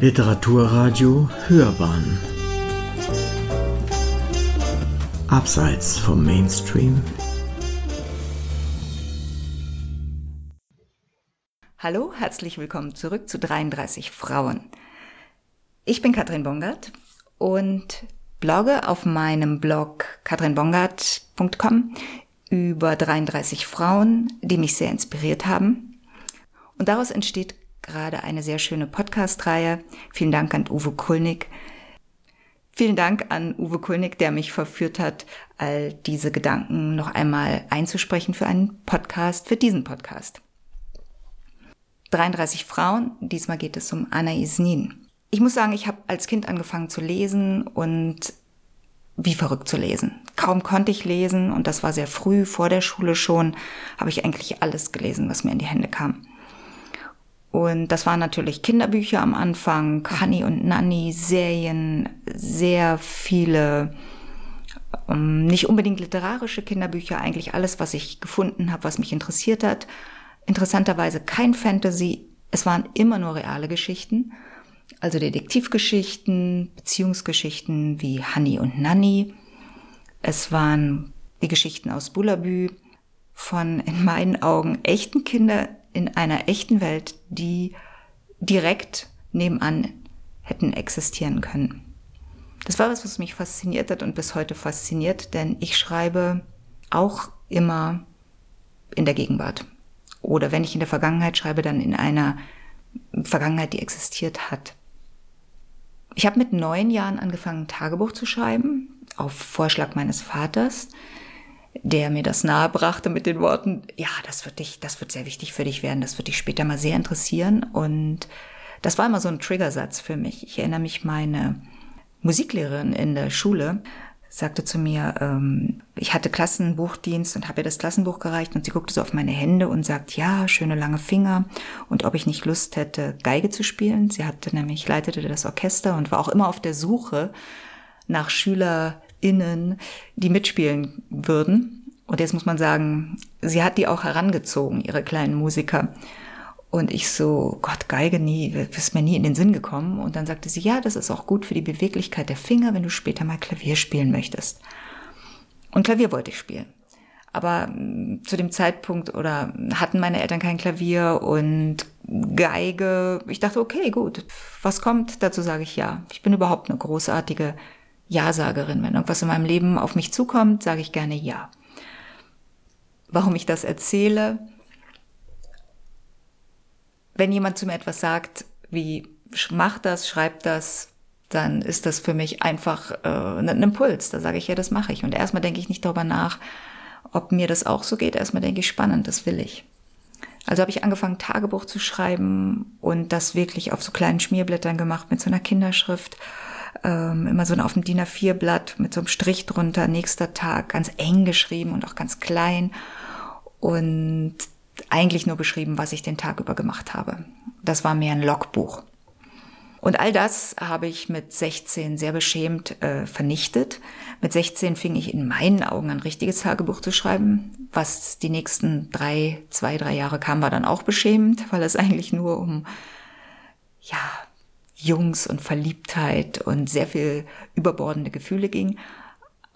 Literaturradio Hörbahn Abseits vom Mainstream Hallo, herzlich willkommen zurück zu 33 Frauen. Ich bin Katrin Bongard und blogge auf meinem Blog katrinbongard.com über 33 Frauen, die mich sehr inspiriert haben. Und daraus entsteht gerade eine sehr schöne Podcast-Reihe. Vielen Dank an Uwe Kulnig. Vielen Dank an Uwe Kulnig, der mich verführt hat, all diese Gedanken noch einmal einzusprechen für einen Podcast, für diesen Podcast. 33 Frauen, diesmal geht es um Anna Isnin. Ich muss sagen, ich habe als Kind angefangen zu lesen und wie verrückt zu lesen. Kaum konnte ich lesen und das war sehr früh, vor der Schule schon, habe ich eigentlich alles gelesen, was mir in die Hände kam. Und das waren natürlich Kinderbücher am Anfang, Honey und Nanny, Serien, sehr viele, um, ähm, nicht unbedingt literarische Kinderbücher, eigentlich alles, was ich gefunden habe, was mich interessiert hat. Interessanterweise kein Fantasy, es waren immer nur reale Geschichten, also Detektivgeschichten, Beziehungsgeschichten wie Honey und Nanny. Es waren die Geschichten aus Bullabü von in meinen Augen echten Kinder in einer echten Welt, die direkt nebenan hätten existieren können. Das war was, was mich fasziniert hat und bis heute fasziniert, denn ich schreibe auch immer in der Gegenwart. Oder wenn ich in der Vergangenheit schreibe, dann in einer Vergangenheit, die existiert hat. Ich habe mit neun Jahren angefangen, Tagebuch zu schreiben, auf Vorschlag meines Vaters der mir das nahebrachte mit den Worten, ja, das wird dich, das wird sehr wichtig für dich werden, das wird dich später mal sehr interessieren. Und das war immer so ein Triggersatz für mich. Ich erinnere mich, meine Musiklehrerin in der Schule sagte zu mir, ähm, ich hatte Klassenbuchdienst und habe ihr das Klassenbuch gereicht und sie guckte so auf meine Hände und sagt, ja, schöne lange Finger und ob ich nicht Lust hätte, Geige zu spielen. Sie hatte nämlich, leitete das Orchester und war auch immer auf der Suche nach Schüler, KollegInnen, die mitspielen würden. Und jetzt muss man sagen, sie hat die auch herangezogen, ihre kleinen Musiker. Und ich so, Gott, Geige nie, ist mir nie in den Sinn gekommen. Und dann sagte sie, ja, das ist auch gut für die Beweglichkeit der Finger, wenn du später mal Klavier spielen möchtest. Und Klavier wollte ich spielen. Aber mm, zu dem Zeitpunkt oder hatten meine Eltern kein Klavier und Geige. Ich dachte, okay, gut, was kommt? Dazu sage ich ja. Ich bin überhaupt eine großartige Ja-Sagerin. Wenn irgendwas in meinem Leben auf mich zukommt, sage ich gerne Ja. Warum ich das erzähle? Wenn jemand zu mir etwas sagt, wie mach das, schreib das, dann ist das für mich einfach äh, ein Impuls. Da sage ich, ja, das mache ich. Und erstmal denke ich nicht darüber nach, ob mir das auch so geht. Erstmal denke ich, spannend, das will ich. Also habe ich angefangen, Tagebuch zu schreiben und das wirklich auf so kleinen Schmierblättern gemacht mit so einer Kinderschrift ähm, immer so auf dem DIN A4-Blatt mit so einem Strich drunter, nächster Tag, ganz eng geschrieben und auch ganz klein und eigentlich nur beschrieben, was ich den Tag über gemacht habe. Das war mehr ein Logbuch. Und all das habe ich mit 16 sehr beschämt äh, vernichtet. Mit 16 fing ich in meinen Augen ein richtiges Tagebuch zu schreiben. Was die nächsten drei, zwei, drei Jahre kam, war dann auch beschämend, weil es eigentlich nur um, ja, Jungs und Verliebtheit und sehr viel überbordende Gefühle ging.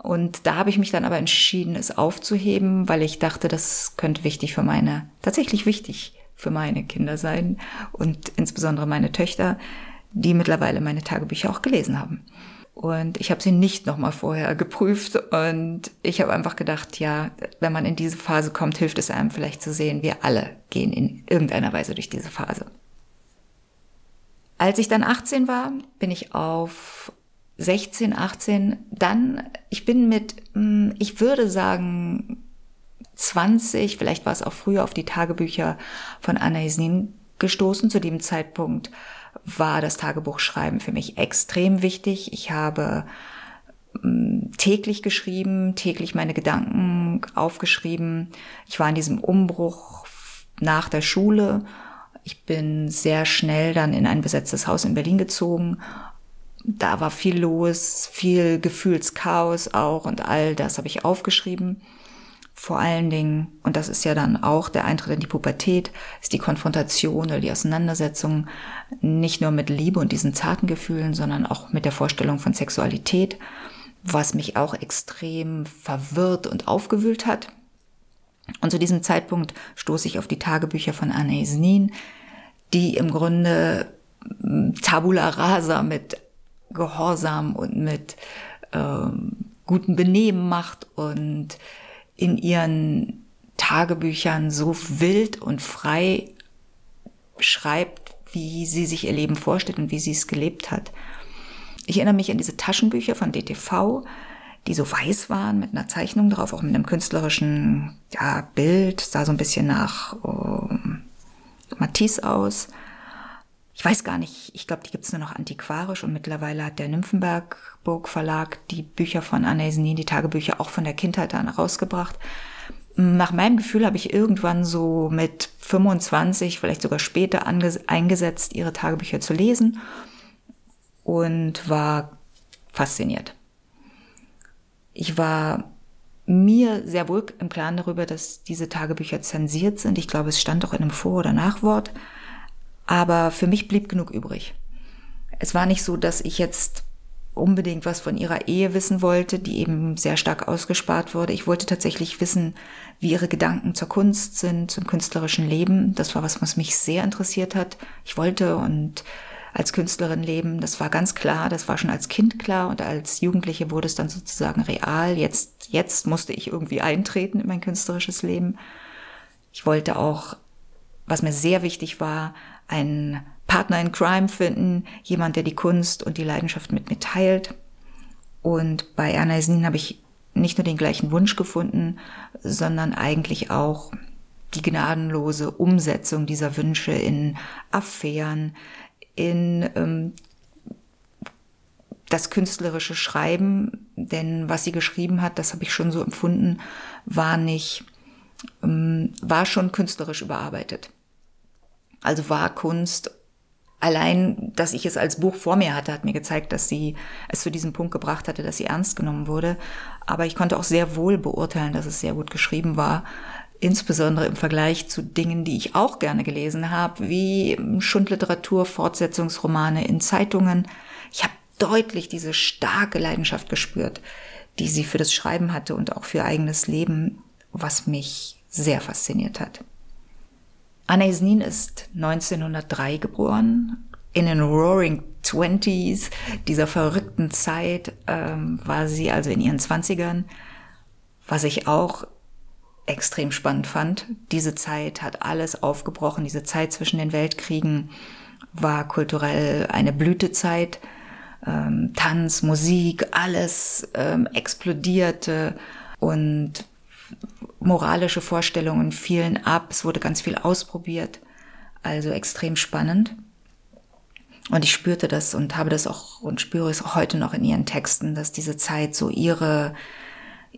Und da habe ich mich dann aber entschieden, es aufzuheben, weil ich dachte, das könnte wichtig für meine, tatsächlich wichtig für meine Kinder sein und insbesondere meine Töchter, die mittlerweile meine Tagebücher auch gelesen haben. Und ich habe sie nicht nochmal vorher geprüft und ich habe einfach gedacht, ja, wenn man in diese Phase kommt, hilft es einem vielleicht zu sehen, wir alle gehen in irgendeiner Weise durch diese Phase. Als ich dann 18 war, bin ich auf 16, 18, dann, ich bin mit, hm, ich würde sagen, 20, vielleicht war es auch früher auf die Tagebücher von Anna Isnin gestoßen. Zu dem Zeitpunkt war das Tagebuchschreiben für mich extrem wichtig. Ich habe hm, täglich geschrieben, täglich meine Gedanken aufgeschrieben. Ich war in diesem Umbruch nach der Schule ich bin sehr schnell dann in ein besetztes Haus in Berlin gezogen. Da war viel los, viel Gefühlschaos auch und all das habe ich aufgeschrieben. vor allen Dingen, und das ist ja dann auch der Eintritt in die Pubertät, ist die Konfrontation oder die Auseinandersetzung nicht nur mit Liebe und diesen zarten Gefühlen, sondern auch mit der Vorstellung von Sexualität, was mich auch extrem verwirrt und aufgewühlt hat. Und zu diesem Zeitpunkt stoße ich auf die Tagebücher von Anais Nin, die im Grunde hm, Tabula rasa mit Gehorsam und mit ähm, gutem Benehmen macht und in ihren Tagebüchern so wild und frei schreibt, wie sie sich ihr Leben vorstellt und wie sie es gelebt hat. Ich erinnere mich an diese Taschenbücher von DTV, die so weiß waren mit einer Zeichnung drauf, auch mit einem künstlerischen ja, Bild, sah so ein bisschen nach äh, Matisse aus. Ich weiß gar nicht, ich glaube, die gibt es nur noch antiquarisch und mittlerweile hat der Nymphenberg Verlag die Bücher von Anna die Tagebücher auch von der Kindheit dann rausgebracht. Nach meinem Gefühl habe ich irgendwann so mit 25, vielleicht sogar später eingesetzt, ihre Tagebücher zu lesen und war fasziniert. Ich war mir sehr wohl im Klaren darüber, dass diese Tagebücher zensiert sind. Ich glaube, es stand auch in einem Vor- oder Nachwort. Aber für mich blieb genug übrig. Es war nicht so, dass ich jetzt unbedingt was von ihrer Ehe wissen wollte, die eben sehr stark ausgespart wurde. Ich wollte tatsächlich wissen, wie ihre Gedanken zur Kunst sind, zum künstlerischen Leben. Das war was, was mich sehr interessiert hat. Ich wollte und als Künstlerin leben. Das war ganz klar. Das war schon als Kind klar und als Jugendliche wurde es dann sozusagen real. Jetzt, jetzt musste ich irgendwie eintreten in mein künstlerisches Leben. Ich wollte auch, was mir sehr wichtig war, einen Partner in Crime finden, jemand, der die Kunst und die Leidenschaft mit mir teilt. Und bei Erna Esin habe ich nicht nur den gleichen Wunsch gefunden, sondern eigentlich auch die gnadenlose Umsetzung dieser Wünsche in Affären, in ähm, das künstlerische Schreiben, denn was sie geschrieben hat, das habe ich schon so empfunden, war nicht, ähm, war schon künstlerisch überarbeitet. Also war Kunst. Allein, dass ich es als Buch vor mir hatte, hat mir gezeigt, dass sie es zu diesem Punkt gebracht hatte, dass sie ernst genommen wurde. Aber ich konnte auch sehr wohl beurteilen, dass es sehr gut geschrieben war. Insbesondere im Vergleich zu Dingen, die ich auch gerne gelesen habe, wie Schundliteratur, Fortsetzungsromane in Zeitungen. Ich habe deutlich diese starke Leidenschaft gespürt, die sie für das Schreiben hatte und auch für eigenes Leben, was mich sehr fasziniert hat. Anna Isnin ist 1903 geboren. In den Roaring Twenties, dieser verrückten Zeit, ähm, war sie also in ihren Zwanzigern. Was ich auch extrem spannend fand. Diese Zeit hat alles aufgebrochen. Diese Zeit zwischen den Weltkriegen war kulturell eine Blütezeit. Ähm, Tanz, Musik, alles ähm, explodierte und moralische Vorstellungen fielen ab, es wurde ganz viel ausprobiert, also extrem spannend. Und ich spürte das und habe das auch und spüre es auch heute noch in ihren Texten, dass diese Zeit so ihre,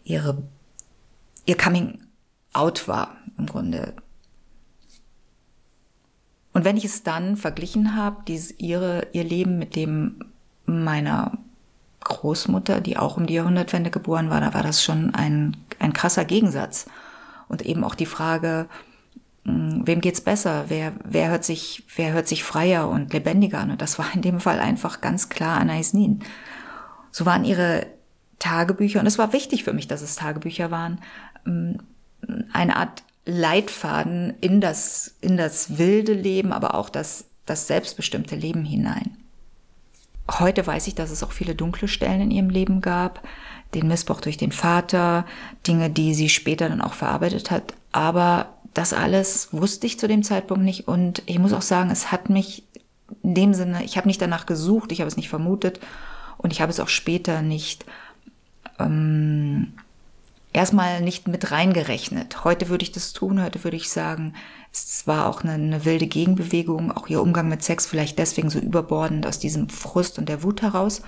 ihre, ihr Coming Out war im Grunde. Und wenn ich es dann verglichen habe, dieses, ihre, ihr Leben mit dem meiner Großmutter, die auch um die Jahrhundertwende geboren war, da war das schon ein, ein krasser Gegensatz. Und eben auch die Frage, hm, wem geht's besser? Wer, wer hört sich, wer hört sich freier und lebendiger an? Und das war in dem Fall einfach ganz klar Anais Nin. So waren ihre Tagebücher, und es war wichtig für mich, dass es Tagebücher waren, hm, eine Art Leitfaden in das, in das wilde Leben, aber auch das, das selbstbestimmte Leben hinein. Heute weiß ich, dass es auch viele dunkle Stellen in ihrem Leben gab, den Missbrauch durch den Vater, Dinge, die sie später dann auch verarbeitet hat. Aber das alles wusste ich zu dem Zeitpunkt nicht und ich muss auch sagen, es hat mich in dem Sinne, ich habe nicht danach gesucht, ich habe es nicht vermutet und ich habe es auch später nicht ähm, erstmal nicht mit reingerechnet. Heute würde ich das tun, heute würde ich sagen, es war auch eine, eine, wilde Gegenbewegung, auch ihr Umgang mit Sex vielleicht deswegen so überbordend aus diesem Frust und der Wut heraus.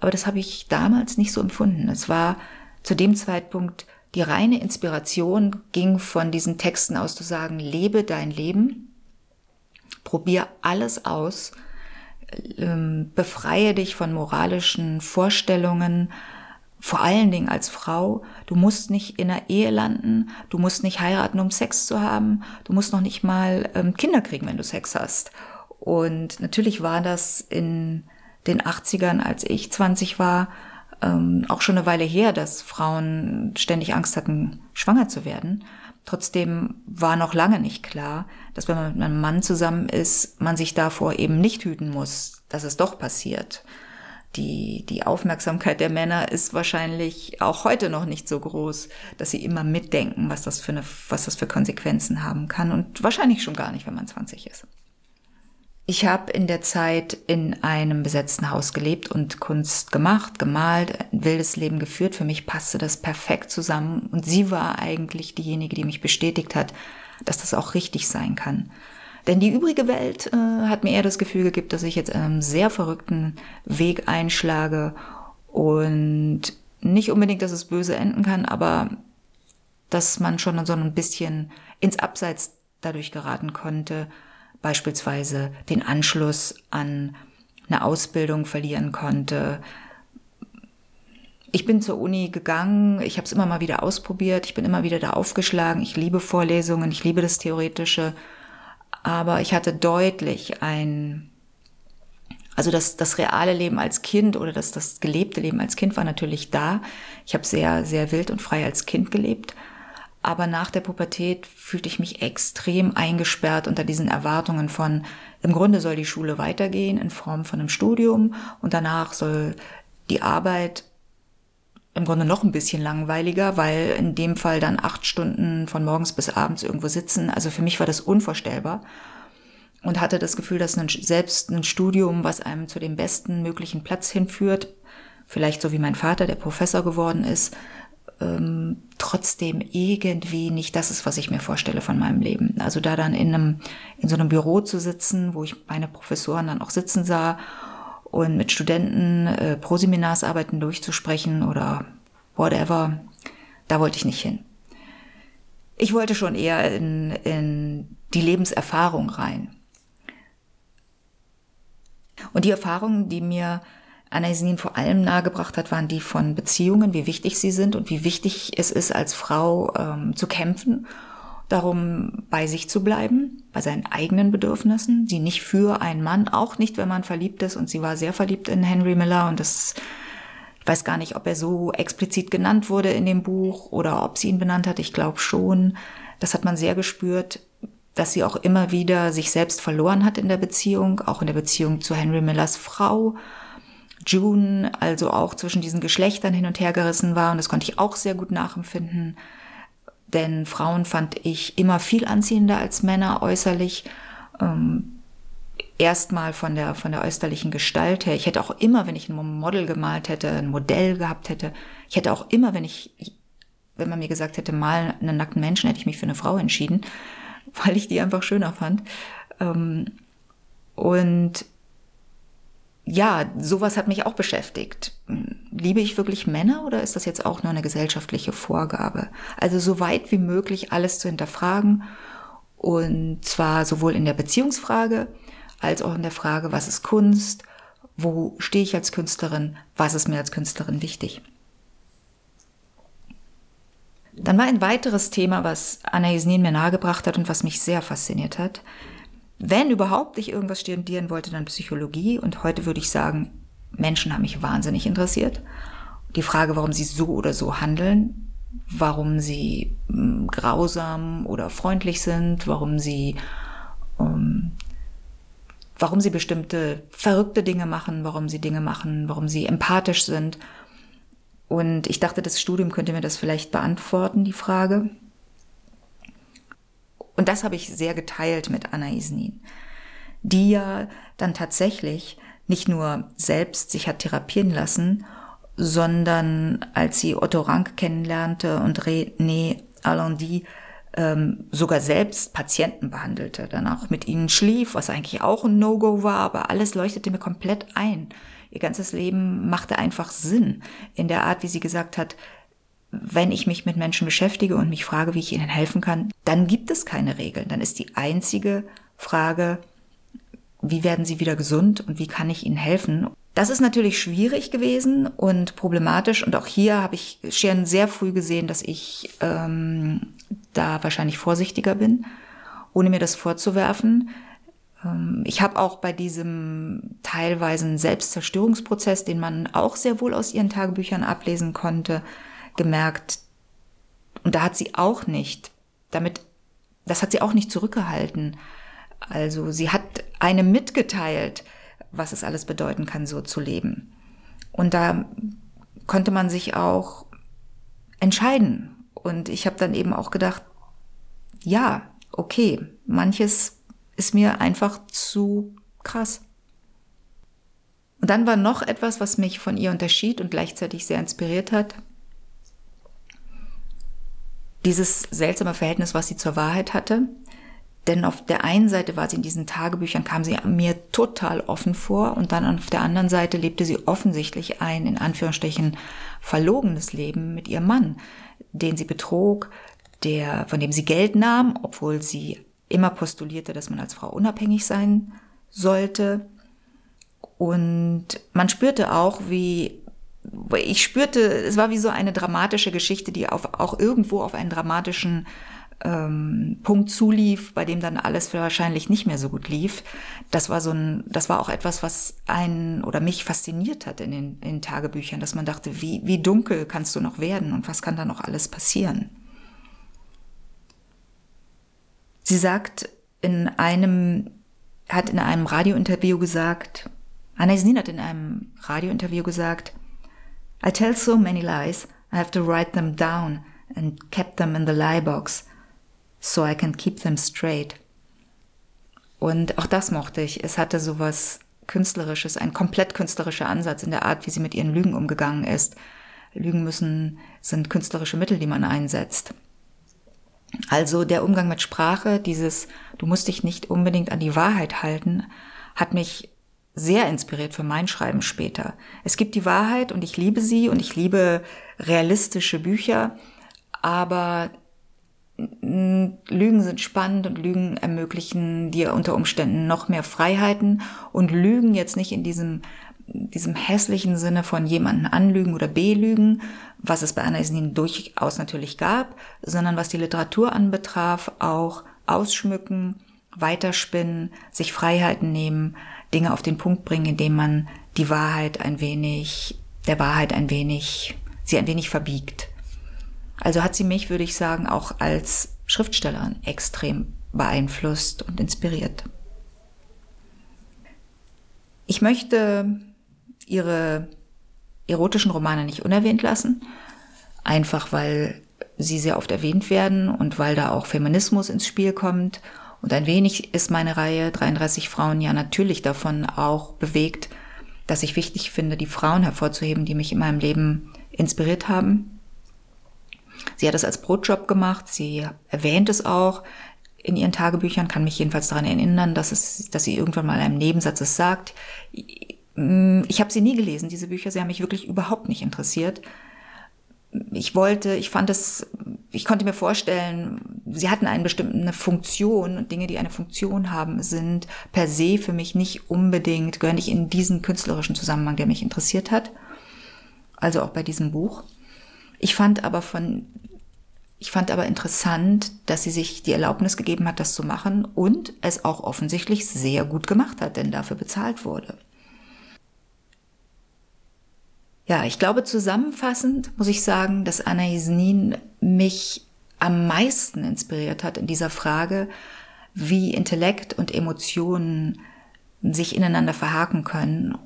Aber das habe ich damals nicht so empfunden. Es war zu dem Zeitpunkt die reine Inspiration ging von diesen Texten aus zu sagen, lebe dein Leben, probier alles aus, ähm, befreie dich von moralischen Vorstellungen, vor allen Dingen als Frau, du musst nicht in einer Ehe landen, du musst nicht heiraten, um Sex zu haben, du musst noch nicht mal ähm, Kinder kriegen, wenn du Sex hast. Und natürlich war das in den 80ern, als ich 20 war, ähm, auch schon eine Weile her, dass Frauen ständig Angst hatten, schwanger zu werden. Trotzdem war noch lange nicht klar, dass wenn man mit einem Mann zusammen ist, man sich davor eben nicht hüten muss, dass es doch passiert die, die Aufmerksamkeit der Männer ist wahrscheinlich auch heute noch nicht so groß, dass sie immer mitdenken, was das für eine, was das für Konsequenzen haben kann und wahrscheinlich schon gar nicht, wenn man 20 ist. Ich habe in der Zeit in einem besetzten Haus gelebt und Kunst gemacht, gemalt, ein wildes Leben geführt. Für mich passte das perfekt zusammen und sie war eigentlich diejenige, die mich bestätigt hat, dass das auch richtig sein kann. Denn die übrige Welt äh, hat mir eher das Gefühl gegeben, dass ich jetzt einen sehr verrückten Weg einschlage und nicht unbedingt, dass es böse enden kann, aber dass man schon so ein bisschen ins Abseits dadurch geraten konnte, beispielsweise den Anschluss an eine Ausbildung verlieren konnte. Ich bin zur Uni gegangen, ich habe es immer mal wieder ausprobiert, ich bin immer wieder da aufgeschlagen, ich liebe Vorlesungen, ich liebe das Theoretische aber ich hatte deutlich ein, also das, das reale Leben als Kind oder das, das gelebte Leben als Kind war natürlich da. Ich habe sehr, sehr wild und frei als Kind gelebt. Aber nach der Pubertät fühlte ich mich extrem eingesperrt unter diesen Erwartungen von, im Grunde soll die Schule weitergehen in Form von einem Studium und danach soll die Arbeit im Grunde noch ein bisschen langweiliger, weil in dem Fall dann acht Stunden von morgens bis abends irgendwo sitzen. Also für mich war das unvorstellbar und hatte das Gefühl, dass ein, selbst ein Studium, was einem zu dem besten möglichen Platz hinführt, vielleicht so wie mein Vater, der Professor geworden ist, ähm, trotzdem irgendwie nicht das ist, was ich mir vorstelle von meinem Leben. Also da dann in einem, in so einem Büro zu sitzen, wo ich meine Professoren dann auch sitzen sah und mit Studenten äh, Proseminarsarbeiten durchzusprechen oder whatever, da wollte ich nicht hin. Ich wollte schon eher in, in die Lebenserfahrung rein. Und die Erfahrungen, die mir Anna Jesnin vor allem nahegebracht hat, waren die von Beziehungen, wie wichtig sie sind und wie wichtig es ist, als Frau ähm, zu kämpfen darum, bei sich zu bleiben, bei seinen eigenen Bedürfnissen, sie nicht für einen Mann, auch nicht, wenn man verliebt ist. Und sie war sehr verliebt in Henry Miller und das, ich weiß gar nicht, ob er so explizit genannt wurde in dem Buch oder ob sie ihn benannt hat. Ich glaube schon. Das hat man sehr gespürt, dass sie auch immer wieder sich selbst verloren hat in der Beziehung, auch in der Beziehung zu Henry Millers Frau. June also auch zwischen diesen Geschlechtern hin und her gerissen war und das konnte ich auch sehr gut nachempfinden denn Frauen fand ich immer viel anziehender als Männer äußerlich. Ähm, Erstmal von der, von der äußerlichen Gestalt her. Ich hätte auch immer, wenn ich ein Model gemalt hätte, ein Modell gehabt hätte, ich hätte auch immer, wenn ich, wenn man mir gesagt hätte, mal einen nackten Menschen, hätte ich mich für eine Frau entschieden, weil ich die einfach schöner fand. Ähm, und ja, sowas hat mich auch beschäftigt. Liebe ich wirklich Männer oder ist das jetzt auch nur eine gesellschaftliche Vorgabe? Also so weit wie möglich alles zu hinterfragen und zwar sowohl in der Beziehungsfrage als auch in der Frage, was ist Kunst, wo stehe ich als Künstlerin, was ist mir als Künstlerin wichtig. Dann war ein weiteres Thema, was Anna Jesnin mir nahegebracht hat und was mich sehr fasziniert hat, wenn überhaupt ich irgendwas studieren wollte, dann Psychologie. Und heute würde ich sagen, Menschen haben mich wahnsinnig interessiert. Die Frage, warum sie so oder so handeln, warum sie ähm, grausam oder freundlich sind, warum sie, ähm, warum sie bestimmte verrückte Dinge machen, warum sie Dinge machen, warum sie empathisch sind. Und ich dachte, das Studium könnte mir das vielleicht beantworten, die Frage. Und das habe ich sehr geteilt mit Anna Isnin, die ja dann tatsächlich nicht nur selbst sich hat therapieren lassen, sondern als sie Otto Rank kennenlernte und René Allendy ähm, sogar selbst Patienten behandelte, dann auch mit ihnen schlief, was eigentlich auch ein No-Go war, aber alles leuchtete mir komplett ein. Ihr ganzes Leben machte einfach Sinn in der Art, wie sie gesagt hat, wenn ich mich mit Menschen beschäftige und mich frage, wie ich ihnen helfen kann, dann gibt es keine Regeln. Dann ist die einzige Frage, wie werden sie wieder gesund und wie kann ich ihnen helfen? Das ist natürlich schwierig gewesen und problematisch. Und auch hier habe ich schon sehr früh gesehen, dass ich ähm, da wahrscheinlich vorsichtiger bin, ohne mir das vorzuwerfen. Ähm, ich habe auch bei diesem teilweise Selbstzerstörungsprozess, den man auch sehr wohl aus ihren Tagebüchern ablesen konnte, gemerkt, und da hat sie auch nicht, damit, das hat sie auch nicht zurückgehalten. Also sie hat einem mitgeteilt, was es alles bedeuten kann, so zu leben. Und da konnte man sich auch entscheiden. Und ich habe dann eben auch gedacht, ja, okay, manches ist mir einfach zu krass. Und dann war noch etwas, was mich von ihr unterschied und gleichzeitig sehr inspiriert hat. Dieses seltsame Verhältnis, was sie zur Wahrheit hatte. Denn auf der einen Seite war sie in diesen Tagebüchern, kam sie mir total offen vor und dann auf der anderen Seite lebte sie offensichtlich ein, in Anführungsstrichen, verlogenes Leben mit ihrem Mann, den sie betrog, der, von dem sie Geld nahm, obwohl sie immer postulierte, dass man als Frau unabhängig sein sollte. Und man spürte auch, wie ich spürte, es war wie so eine dramatische Geschichte, die auf, auch irgendwo auf einen dramatischen ähm, Punkt zulief, bei dem dann alles wahrscheinlich nicht mehr so gut lief. Das war so ein, das war auch etwas, was einen oder mich fasziniert hat in den, in Tagebüchern, dass man dachte, wie, wie dunkel kannst du noch werden und was kann da noch alles passieren? Sie sagt in einem, hat in einem Radiointerview gesagt, Anna Isnin hat in einem Radiointerview gesagt, I tell so many lies, I have to write them down and kept them in the lie box, so I can keep them straight. Und auch das mochte ich. Es hatte sowas Künstlerisches, ein komplett künstlerischer Ansatz in der Art, wie sie mit ihren Lügen umgegangen ist. Lügen müssen, sind künstlerische Mittel, die man einsetzt. Also der Umgang mit Sprache, dieses, du musst dich nicht unbedingt an die Wahrheit halten, hat mich sehr inspiriert für mein Schreiben später. Es gibt die Wahrheit und ich liebe sie und ich liebe realistische Bücher, aber Lügen sind spannend und Lügen ermöglichen dir unter Umständen noch mehr Freiheiten und Lügen jetzt nicht in diesem diesem hässlichen Sinne von jemanden anlügen oder belügen, was es bei Anna Isnin durchaus natürlich gab, sondern was die Literatur anbetraf, auch ausschmücken, weiterspinnen, sich Freiheiten nehmen, Dinge auf den Punkt bringen, indem man die Wahrheit ein wenig, der Wahrheit ein wenig, sie ein wenig verbiegt. Also hat sie mich, würde ich sagen, auch als Schriftstellerin extrem beeinflusst und inspiriert. Ich möchte ihre erotischen Romane nicht unerwähnt lassen, einfach weil sie sehr oft erwähnt werden und weil da auch Feminismus ins Spiel kommt. Und ein wenig ist meine Reihe 33 Frauen ja natürlich davon auch bewegt, dass ich wichtig finde, die Frauen hervorzuheben, die mich in meinem Leben inspiriert haben. Sie hat es als Brotjob gemacht, sie erwähnt es auch in ihren Tagebüchern, kann mich jedenfalls daran erinnern, dass, es, dass sie irgendwann mal in einem Nebensatz es sagt. Ich habe sie nie gelesen, diese Bücher. Sie haben mich wirklich überhaupt nicht interessiert. Ich wollte, ich fand es, ich konnte mir vorstellen, sie hatten eine bestimmte Funktion und Dinge, die eine Funktion haben, sind per se für mich nicht unbedingt, gehören nicht in diesen künstlerischen Zusammenhang, der mich interessiert hat. Also auch bei diesem Buch. Ich fand aber von, ich fand aber interessant, dass sie sich die Erlaubnis gegeben hat, das zu machen und es auch offensichtlich sehr gut gemacht hat, denn dafür bezahlt wurde. Ja, ich glaube, zusammenfassend muss ich sagen, dass Anna Isnin mich am meisten inspiriert hat in dieser Frage, wie Intellekt und Emotionen sich ineinander verhaken können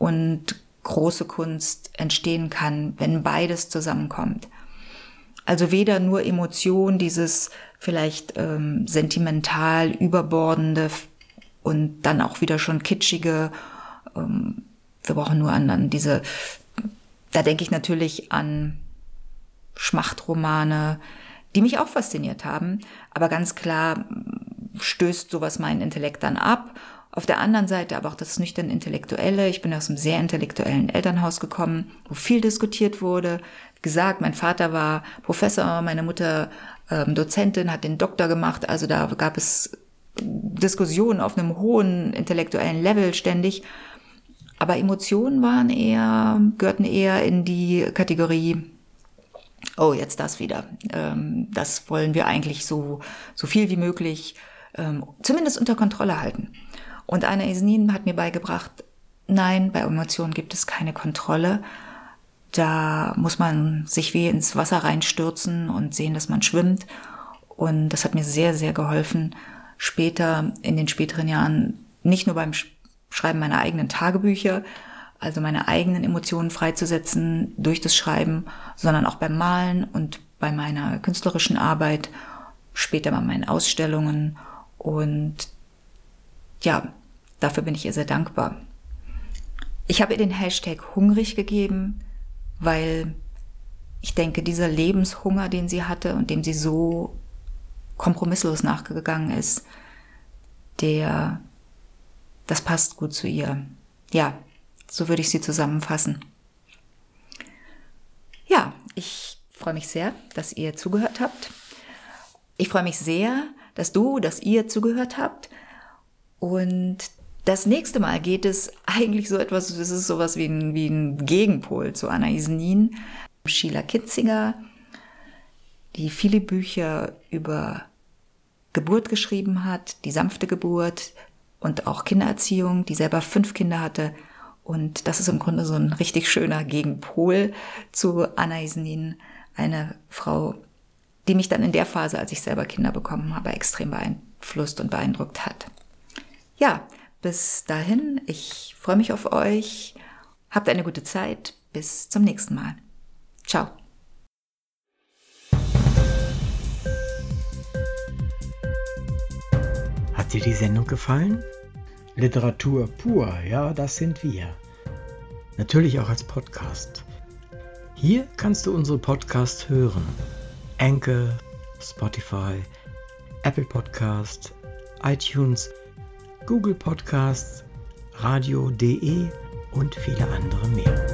und große Kunst entstehen kann, wenn beides zusammenkommt. Also weder nur Emotion, dieses vielleicht ähm, sentimental überbordende und dann auch wieder schon kitschige, ähm, wir brauchen nur an, an diese da denke ich natürlich an Schmachtromane, die mich auch fasziniert haben. Aber ganz klar stößt sowas meinen Intellekt dann ab. Auf der anderen Seite aber auch das nüchtern Intellektuelle. Ich bin aus einem sehr intellektuellen Elternhaus gekommen, wo viel diskutiert wurde. Wie gesagt, mein Vater war Professor, meine Mutter ähm, Dozentin, hat den Doktor gemacht. Also da gab es Diskussionen auf einem hohen intellektuellen Level ständig. Aber Emotionen waren eher, gehörten eher in die Kategorie, oh, jetzt das wieder. Ähm, das wollen wir eigentlich so, so viel wie möglich, ähm, zumindest unter Kontrolle halten. Und Anna Isnin hat mir beigebracht, nein, bei Emotionen gibt es keine Kontrolle. Da muss man sich wie ins Wasser reinstürzen und sehen, dass man schwimmt. Und das hat mir sehr, sehr geholfen, später in den späteren Jahren nicht nur beim Schreiben meiner eigenen Tagebücher, also meine eigenen Emotionen freizusetzen durch das Schreiben, sondern auch beim Malen und bei meiner künstlerischen Arbeit, später bei meinen Ausstellungen. Und ja, dafür bin ich ihr sehr dankbar. Ich habe ihr den Hashtag hungrig gegeben, weil ich denke, dieser Lebenshunger, den sie hatte und dem sie so kompromisslos nachgegangen ist, der das passt gut zu ihr. Ja, so würde ich sie zusammenfassen. Ja, ich freue mich sehr, dass ihr zugehört habt. Ich freue mich sehr, dass du, dass ihr zugehört habt. Und das nächste Mal geht es eigentlich so etwas, das ist sowas wie ein, wie ein Gegenpol zu Anna Isnin. Sheila Kitzinger, die viele Bücher über Geburt geschrieben hat, die sanfte Geburt, und auch Kindererziehung, die selber fünf Kinder hatte. Und das ist im Grunde so ein richtig schöner Gegenpol zu Anna Isnin, eine Frau, die mich dann in der Phase, als ich selber Kinder bekommen habe, extrem beeinflusst und beeindruckt hat. Ja, bis dahin, ich freue mich auf euch. Habt eine gute Zeit. Bis zum nächsten Mal. Ciao. Hat dir die Sendung gefallen? Literatur pur, ja, das sind wir. Natürlich auch als Podcast. Hier kannst du unsere Podcasts hören. Anchor, Spotify, Apple Podcast, iTunes, Google Podcasts, radio.de und viele andere mehr.